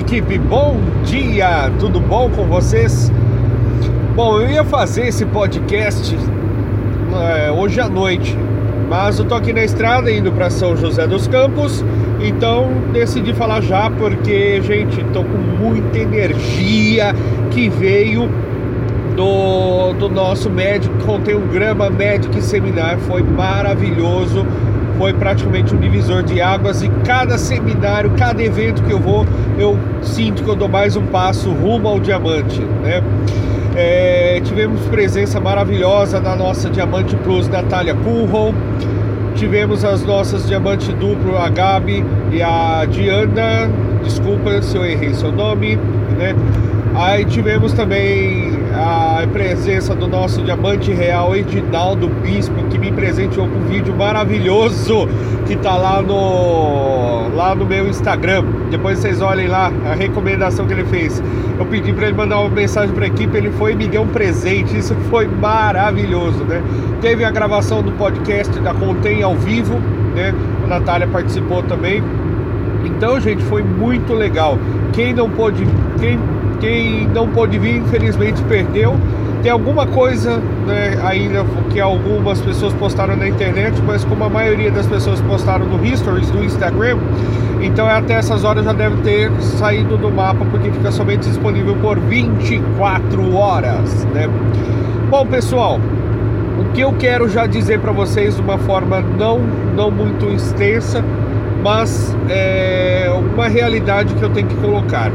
equipe, bom dia, tudo bom com vocês? Bom, eu ia fazer esse podcast é, hoje à noite, mas eu tô aqui na estrada indo para São José dos Campos, então decidi falar já porque, gente, tô com muita energia que veio do, do nosso médico, contém um grama Magic Seminar, foi maravilhoso foi praticamente um divisor de águas e cada seminário, cada evento que eu vou, eu sinto que eu dou mais um passo rumo ao diamante, né? É, tivemos presença maravilhosa da nossa Diamante Plus Natália Kuhlholm, tivemos as nossas Diamante Duplo, a Gabi e a Diana, desculpa se eu errei seu nome, né? Aí tivemos também a presença do nosso diamante real Edinaldo Bispo, que me presenteou com um vídeo maravilhoso que tá lá no lá no meu Instagram. Depois vocês olhem lá a recomendação que ele fez. Eu pedi para ele mandar uma mensagem para a equipe, ele foi e me deu um presente. Isso foi maravilhoso, né? Teve a gravação do podcast da Contém ao vivo, né? A Natália participou também. Então, gente, foi muito legal. Quem não pôde, quem quem não pôde vir, infelizmente, perdeu. Tem alguma coisa né, ainda que algumas pessoas postaram na internet, mas como a maioria das pessoas postaram no Histories do Instagram, então até essas horas já deve ter saído do mapa, porque fica somente disponível por 24 horas. Né? Bom, pessoal, o que eu quero já dizer para vocês de uma forma não, não muito extensa, mas é uma realidade que eu tenho que colocar.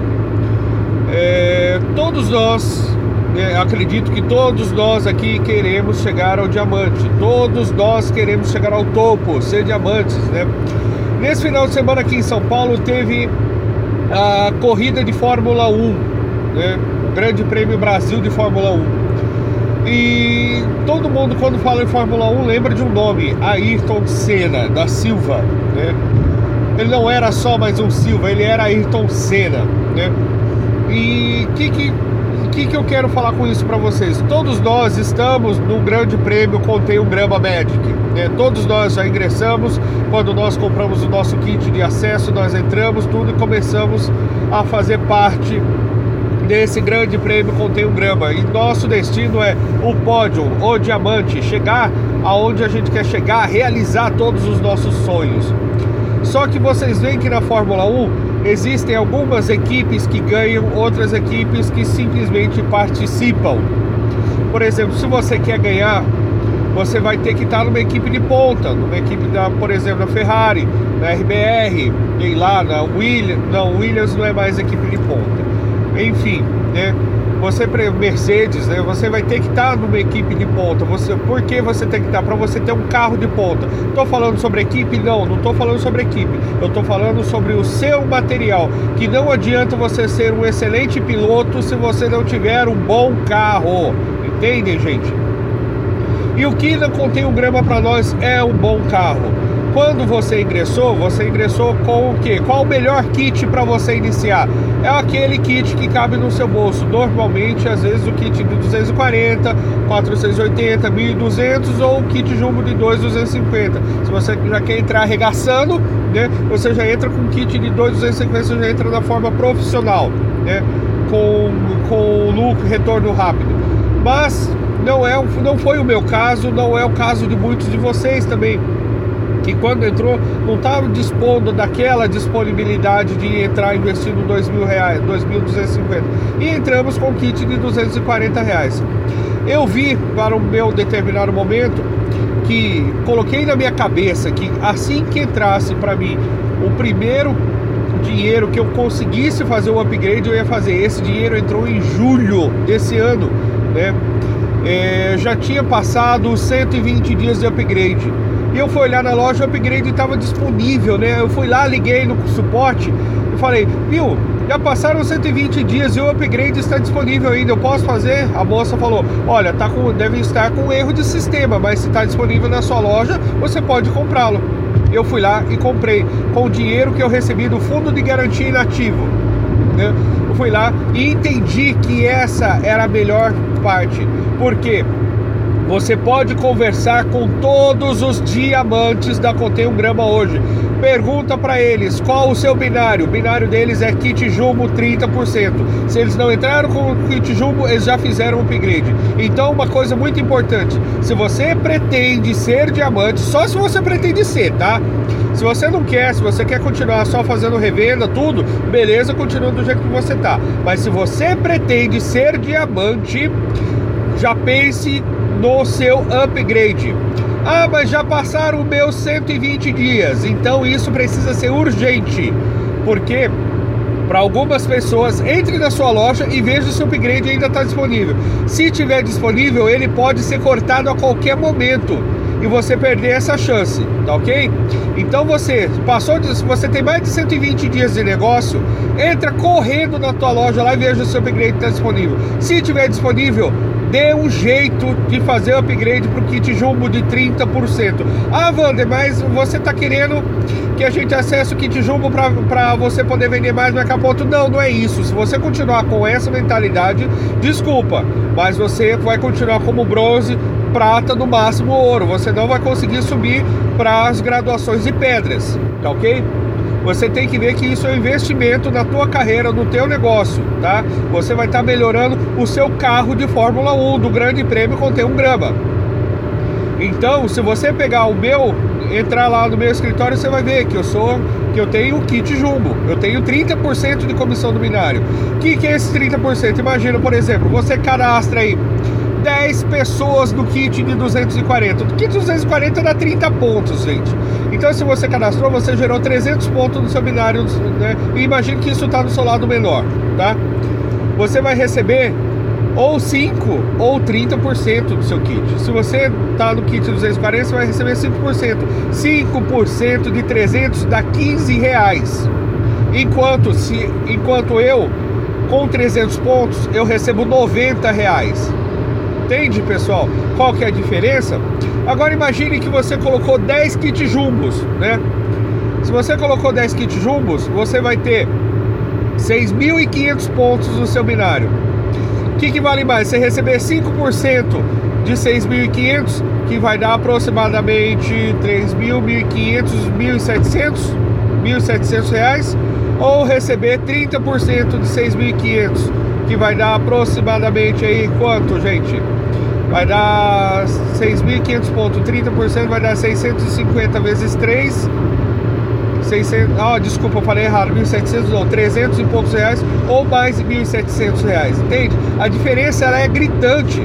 É, todos nós, é, acredito que todos nós aqui queremos chegar ao diamante, todos nós queremos chegar ao topo, ser diamantes, né? Nesse final de semana aqui em São Paulo teve a corrida de Fórmula 1, né? Grande Prêmio Brasil de Fórmula 1. E todo mundo quando fala em Fórmula 1 lembra de um nome, Ayrton Senna da Silva, né? Ele não era só mais um Silva, ele era Ayrton Senna, né? E o que, que, que, que eu quero falar com isso para vocês? Todos nós estamos no Grande Prêmio Contém um Grama Magic. Né? Todos nós já ingressamos. Quando nós compramos o nosso kit de acesso, nós entramos tudo e começamos a fazer parte desse grande prêmio contém um grama. E nosso destino é o pódio, o diamante, chegar aonde a gente quer chegar, realizar todos os nossos sonhos. Só que vocês veem que na Fórmula 1 existem algumas equipes que ganham, outras equipes que simplesmente participam. Por exemplo, se você quer ganhar, você vai ter que estar numa equipe de ponta, numa equipe da, por exemplo, da Ferrari, da RBR, e lá na Williams, não, Williams não é mais equipe de ponta. Enfim, né? Você Mercedes, né? Você vai ter que estar tá numa equipe de ponta. Você, por que você tem que estar? Tá? Para você ter um carro de ponta. Estou falando sobre equipe? Não, não estou falando sobre equipe. Eu estou falando sobre o seu material. Que não adianta você ser um excelente piloto se você não tiver um bom carro. Entendem, gente? E o que não contém um grama para nós é um bom carro quando você ingressou, você ingressou com o quê? Qual o melhor kit para você iniciar? É aquele kit que cabe no seu bolso. Normalmente, às vezes, o kit de 240, 480, 1200 ou o kit jumbo de 2,250. Se você já quer entrar arregaçando, né? Você já entra com kit de 2,250, você já entra da forma profissional, né? Com, com lucro, retorno rápido. Mas não, é, não foi o meu caso, não é o caso de muitos de vocês também que quando entrou não estava dispondo daquela disponibilidade de entrar investindo dois mil reais, 2.250 e entramos com kit de 240 reais. Eu vi para o meu determinado momento que coloquei na minha cabeça que assim que entrasse para mim o primeiro dinheiro que eu conseguisse fazer o upgrade, eu ia fazer. Esse dinheiro entrou em julho desse ano, né? É, já tinha passado 120 dias de upgrade. E eu fui olhar na loja, o upgrade estava disponível, né? Eu fui lá, liguei no suporte e falei, viu, já passaram 120 dias e o upgrade está disponível ainda, eu posso fazer? A moça falou, olha, tá com, deve estar com erro de sistema, mas se está disponível na sua loja, você pode comprá-lo. Eu fui lá e comprei com o dinheiro que eu recebi do fundo de garantia inativo. Né? Eu fui lá e entendi que essa era a melhor parte. Por quê? Você pode conversar com todos os diamantes da Contém um Grama hoje. Pergunta para eles qual o seu binário. O binário deles é kit jumbo 30%. Se eles não entraram com o kit jumbo, eles já fizeram o upgrade. Então, uma coisa muito importante: se você pretende ser diamante, só se você pretende ser, tá? Se você não quer, se você quer continuar só fazendo revenda, tudo, beleza, continua do jeito que você tá. Mas se você pretende ser diamante, já pense no seu upgrade. Ah, mas já passaram meus 120 dias, então isso precisa ser urgente, porque para algumas pessoas, entre na sua loja e veja se o upgrade ainda está disponível. Se tiver disponível, ele pode ser cortado a qualquer momento e você perder essa chance, tá ok? Então você passou, de, você tem mais de 120 dias de negócio, entra correndo na tua loja lá e veja se o upgrade está disponível. Se tiver disponível, dê um jeito de fazer o upgrade para o kit jumbo de 30%. Ah, Wander, mas você está querendo que a gente acesse o kit jumbo para você poder vender mais no Mercaponto? Não, não é isso. Se você continuar com essa mentalidade, desculpa, mas você vai continuar como bronze, prata, no máximo ouro. Você não vai conseguir subir para as graduações de pedras, tá ok? Você tem que ver que isso é um investimento na tua carreira, no teu negócio, tá? Você vai estar tá melhorando o seu carro de Fórmula 1 do Grande Prêmio com um grama. Então, se você pegar o meu, entrar lá no meu escritório, você vai ver que eu sou que eu tenho o kit jumbo. Eu tenho 30% de comissão do binário. O que, que é esse 30%? Imagina, por exemplo, você cadastra aí 10 pessoas no kit de 240. O kit de 240 dá 30 pontos, gente. Então, se você cadastrou, você gerou 300 pontos no seu binário, né? E imagine que isso está no seu lado menor, tá? Você vai receber ou 5 ou 30% do seu kit. Se você está no kit 240, você vai receber 5%. 5% de 300 dá 15 reais. Enquanto, se, enquanto eu, com 300 pontos, eu recebo 90 reais. Entende, pessoal? Qual que é a diferença? Agora imagine que você colocou 10 kits jumbos, né? Se você colocou 10 kits jumbos, você vai ter 6.500 pontos no seu binário. O que, que vale mais? Você receber 5% de 6.500, que vai dar aproximadamente 3.000, 1.500, 1.700, 1.700 reais, ou receber 30% de 6.500, que vai dar aproximadamente aí quanto, gente? vai dar 6.500 pontos, 30% vai dar 650 vezes 3, 600, ah, desculpa, eu falei errado, 1.700 não, 300 e poucos reais ou mais de 1.700 reais, entende? A diferença ela é gritante,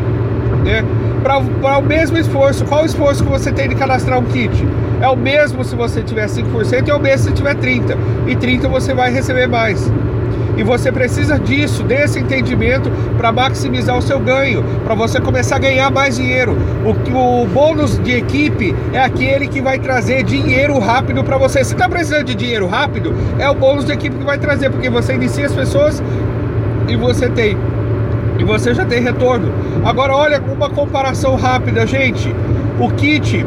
né? Para o mesmo esforço, qual o esforço que você tem de cadastrar um kit? É o mesmo se você tiver 5% e é o mesmo se tiver 30%, e 30% você vai receber mais. E você precisa disso, desse entendimento para maximizar o seu ganho, para você começar a ganhar mais dinheiro. O, o bônus de equipe é aquele que vai trazer dinheiro rápido para você. Se está precisando de dinheiro rápido, é o bônus de equipe que vai trazer, porque você inicia as pessoas e você tem e você já tem retorno. Agora olha uma comparação rápida, gente. O kit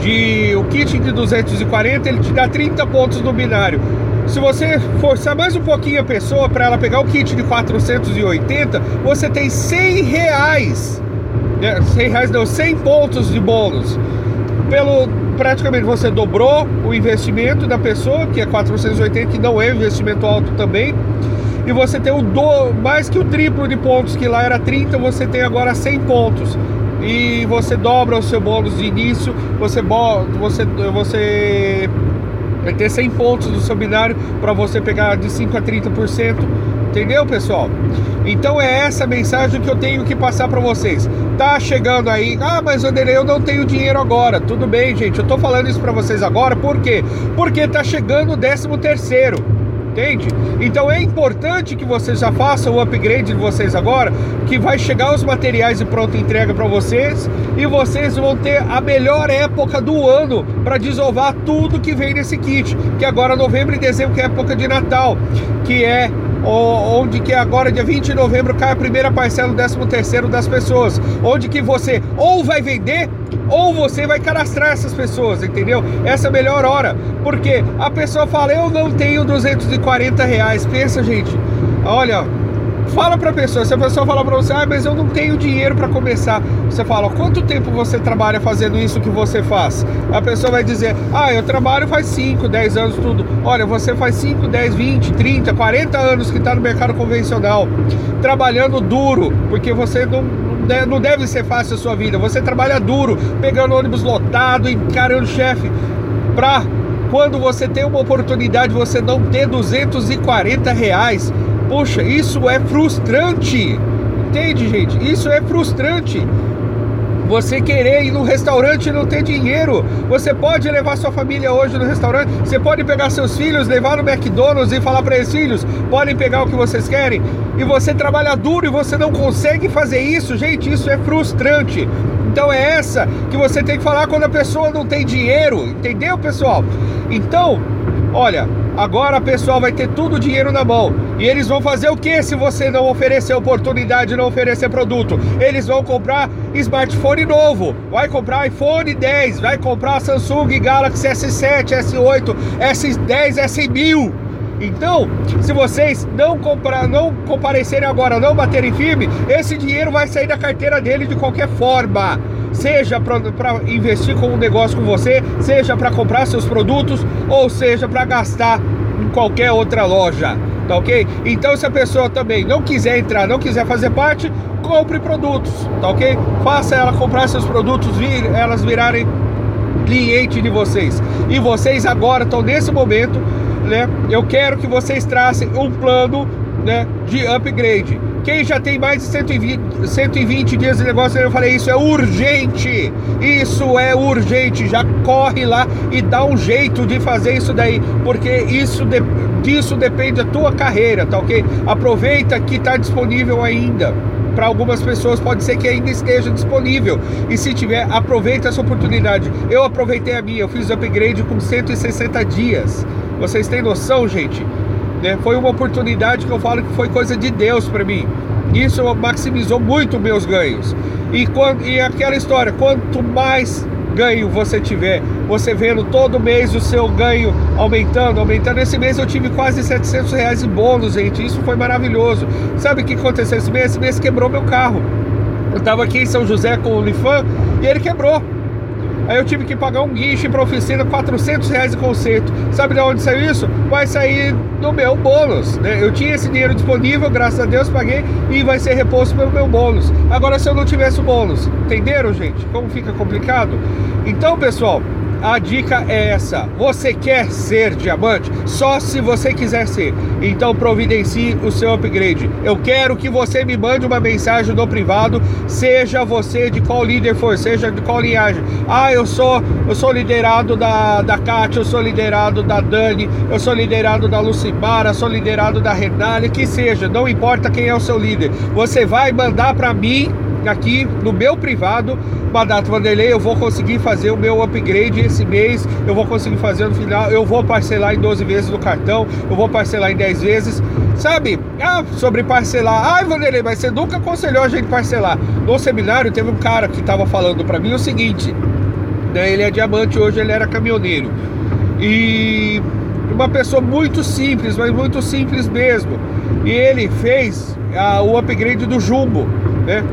de o kit de 240 ele te dá 30 pontos no binário. Se você forçar mais um pouquinho a pessoa para ela pegar o kit de 480, você tem 100 reais. 100 é, reais não, 100 pontos de bônus. Pelo, praticamente você dobrou o investimento da pessoa, que é 480, que não é um investimento alto também. E você tem o do, mais que o triplo de pontos, que lá era 30, você tem agora 100 pontos. E você dobra o seu bônus de início, você, você, você Vai ter 100 pontos no seu binário para você pegar de 5 a 30%. Entendeu, pessoal? Então é essa mensagem que eu tenho que passar para vocês. Tá chegando aí, ah, mas Anderlei, eu não tenho dinheiro agora. Tudo bem, gente. Eu tô falando isso para vocês agora, por quê? Porque tá chegando o 13 terceiro entende? Então é importante que vocês já façam o upgrade de vocês agora, que vai chegar os materiais de pronta entrega para vocês e vocês vão ter a melhor época do ano para desovar tudo que vem nesse kit, que agora novembro e dezembro que é época de Natal, que é onde que agora dia 20 de novembro cai a primeira parcela do 13 terceiro das pessoas, onde que você ou vai vender ou você vai cadastrar essas pessoas, entendeu? Essa é a melhor hora, porque a pessoa fala, eu não tenho 240 reais, pensa gente, olha, Fala para a pessoa, se a pessoa falar para você, ah, mas eu não tenho dinheiro para começar, você fala, quanto tempo você trabalha fazendo isso que você faz? A pessoa vai dizer, ah, eu trabalho faz 5, 10 anos, tudo. Olha, você faz 5, 10, 20, 30, 40 anos que está no mercado convencional, trabalhando duro, porque você não, não deve ser fácil a sua vida. Você trabalha duro, pegando ônibus lotado, encarando chefe, para quando você tem uma oportunidade você não ter 240 reais Poxa, isso é frustrante. Entende, gente? Isso é frustrante. Você querer ir no restaurante e não ter dinheiro. Você pode levar sua família hoje no restaurante. Você pode pegar seus filhos, levar no McDonald's e falar para eles: filhos, podem pegar o que vocês querem. E você trabalha duro e você não consegue fazer isso. Gente, isso é frustrante. Então é essa que você tem que falar quando a pessoa não tem dinheiro. Entendeu, pessoal? Então, olha, Agora a pessoa vai ter tudo o dinheiro na mão. E eles vão fazer o que se você não oferecer oportunidade, não oferecer produto? Eles vão comprar smartphone novo. Vai comprar iPhone 10, vai comprar Samsung Galaxy S7, S8, S10, S1000. Então, se vocês não comprar, não comparecerem agora, não baterem firme, esse dinheiro vai sair da carteira dele de qualquer forma seja para investir com um negócio com você, seja para comprar seus produtos, ou seja para gastar em qualquer outra loja, tá ok? Então se a pessoa também não quiser entrar, não quiser fazer parte, compre produtos, tá ok? Faça ela comprar seus produtos, vir, elas virarem cliente de vocês. E vocês agora estão nesse momento, né? Eu quero que vocês tracem um plano, né, de upgrade quem já tem mais de 120, 120 dias de negócio, eu falei, isso é urgente. Isso é urgente. Já corre lá e dá um jeito de fazer isso daí, porque isso de, disso depende da tua carreira, tá ok? Aproveita que está disponível ainda para algumas pessoas pode ser que ainda esteja disponível. E se tiver, aproveita essa oportunidade. Eu aproveitei a minha, eu fiz o upgrade com 160 dias. Vocês têm noção, gente? Né? Foi uma oportunidade que eu falo que foi coisa de Deus para mim. Isso maximizou muito meus ganhos. E, quando, e aquela história, quanto mais ganho você tiver, você vendo todo mês o seu ganho aumentando, aumentando. Esse mês eu tive quase 700 reais em bônus, gente. Isso foi maravilhoso. Sabe o que aconteceu esse mês? Esse mês quebrou meu carro. Eu estava aqui em São José com o Unifan e ele quebrou. Aí eu tive que pagar um guincho para oficina, 400 reais de conserto. Sabe de onde saiu isso? Vai sair do meu bônus. Né? Eu tinha esse dinheiro disponível, graças a Deus paguei e vai ser reposto pelo meu bônus. Agora, se eu não tivesse o bônus, entenderam, gente? Como fica complicado? Então, pessoal, a dica é essa: você quer ser diamante? Só se você quiser ser. Então providencie o seu upgrade. Eu quero que você me mande uma mensagem no privado, seja você de qual líder for, seja de qual linhagem. Ah, eu sou, eu sou liderado da da Kátia, eu sou liderado da Dani, eu sou liderado da Lucimara, sou liderado da Renale, que seja, não importa quem é o seu líder. Você vai mandar para mim aqui no meu privado, Badato Vanderlei, eu vou conseguir fazer o meu upgrade esse mês, eu vou conseguir fazer no final, eu vou parcelar em 12 vezes no cartão, eu vou parcelar em 10 vezes, sabe? Ah, sobre parcelar, ai Vanderlei, mas você nunca aconselhou a gente parcelar. No seminário teve um cara que estava falando para mim o seguinte, né, ele é diamante, hoje ele era caminhoneiro, e uma pessoa muito simples, mas muito simples mesmo, e ele fez ah, o upgrade do Jumbo, né?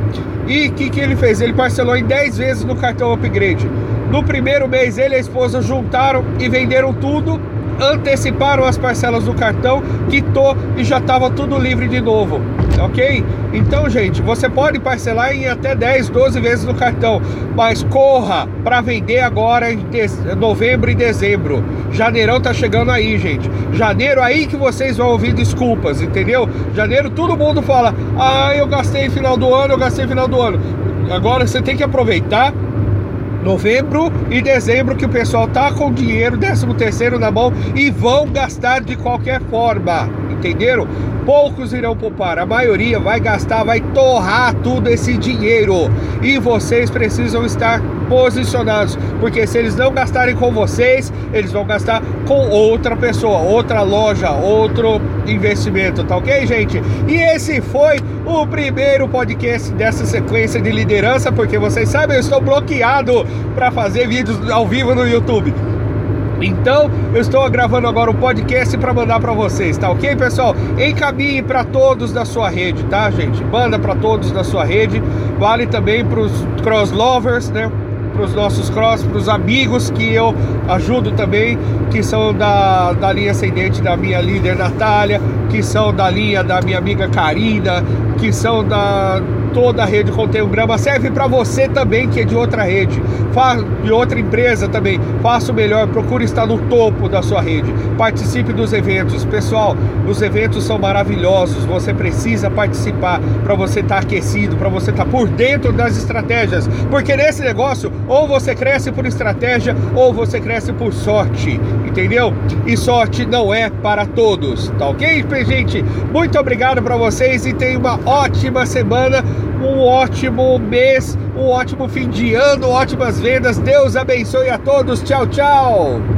E o que, que ele fez? Ele parcelou em 10 vezes no cartão upgrade. No primeiro mês, ele e a esposa juntaram e venderam tudo, anteciparam as parcelas do cartão, quitou e já estava tudo livre de novo ok? Então, gente, você pode parcelar em até 10, 12 vezes no cartão, mas corra para vender agora em novembro e dezembro. Janeirão tá chegando aí, gente. Janeiro aí que vocês vão ouvir desculpas, entendeu? Janeiro todo mundo fala: "Ah, eu gastei final do ano, eu gastei final do ano". Agora você tem que aproveitar novembro e dezembro que o pessoal tá com dinheiro, 13 terceiro na mão e vão gastar de qualquer forma, entenderam? Poucos irão poupar, a maioria vai gastar, vai torrar tudo esse dinheiro. E vocês precisam estar posicionados, porque se eles não gastarem com vocês, eles vão gastar com outra pessoa, outra loja, outro investimento, tá ok, gente? E esse foi o primeiro podcast dessa sequência de liderança, porque vocês sabem, eu estou bloqueado para fazer vídeos ao vivo no YouTube. Então, eu estou gravando agora um podcast para mandar para vocês, tá ok, pessoal? Encaminhe para todos da sua rede, tá, gente? Manda para todos da sua rede. Vale também para os cross lovers, né? Para os nossos cross, para os amigos que eu ajudo também, que são da, da linha ascendente da minha líder Natália, que são da linha da minha amiga Karina, que são da toda a rede Contém Grama. Serve para você também que é de outra rede, de outra empresa também. Faça o melhor, procure estar no topo da sua rede. Participe dos eventos. Pessoal, os eventos são maravilhosos. Você precisa participar para você estar tá aquecido, para você estar tá por dentro das estratégias. Porque nesse negócio, ou você cresce por estratégia, ou você cresce por sorte. Entendeu? E sorte não é para todos, tá ok, gente? Muito obrigado para vocês e tenha uma ótima semana um ótimo mês, um ótimo fim de ano, ótimas vendas. Deus abençoe a todos. Tchau, tchau.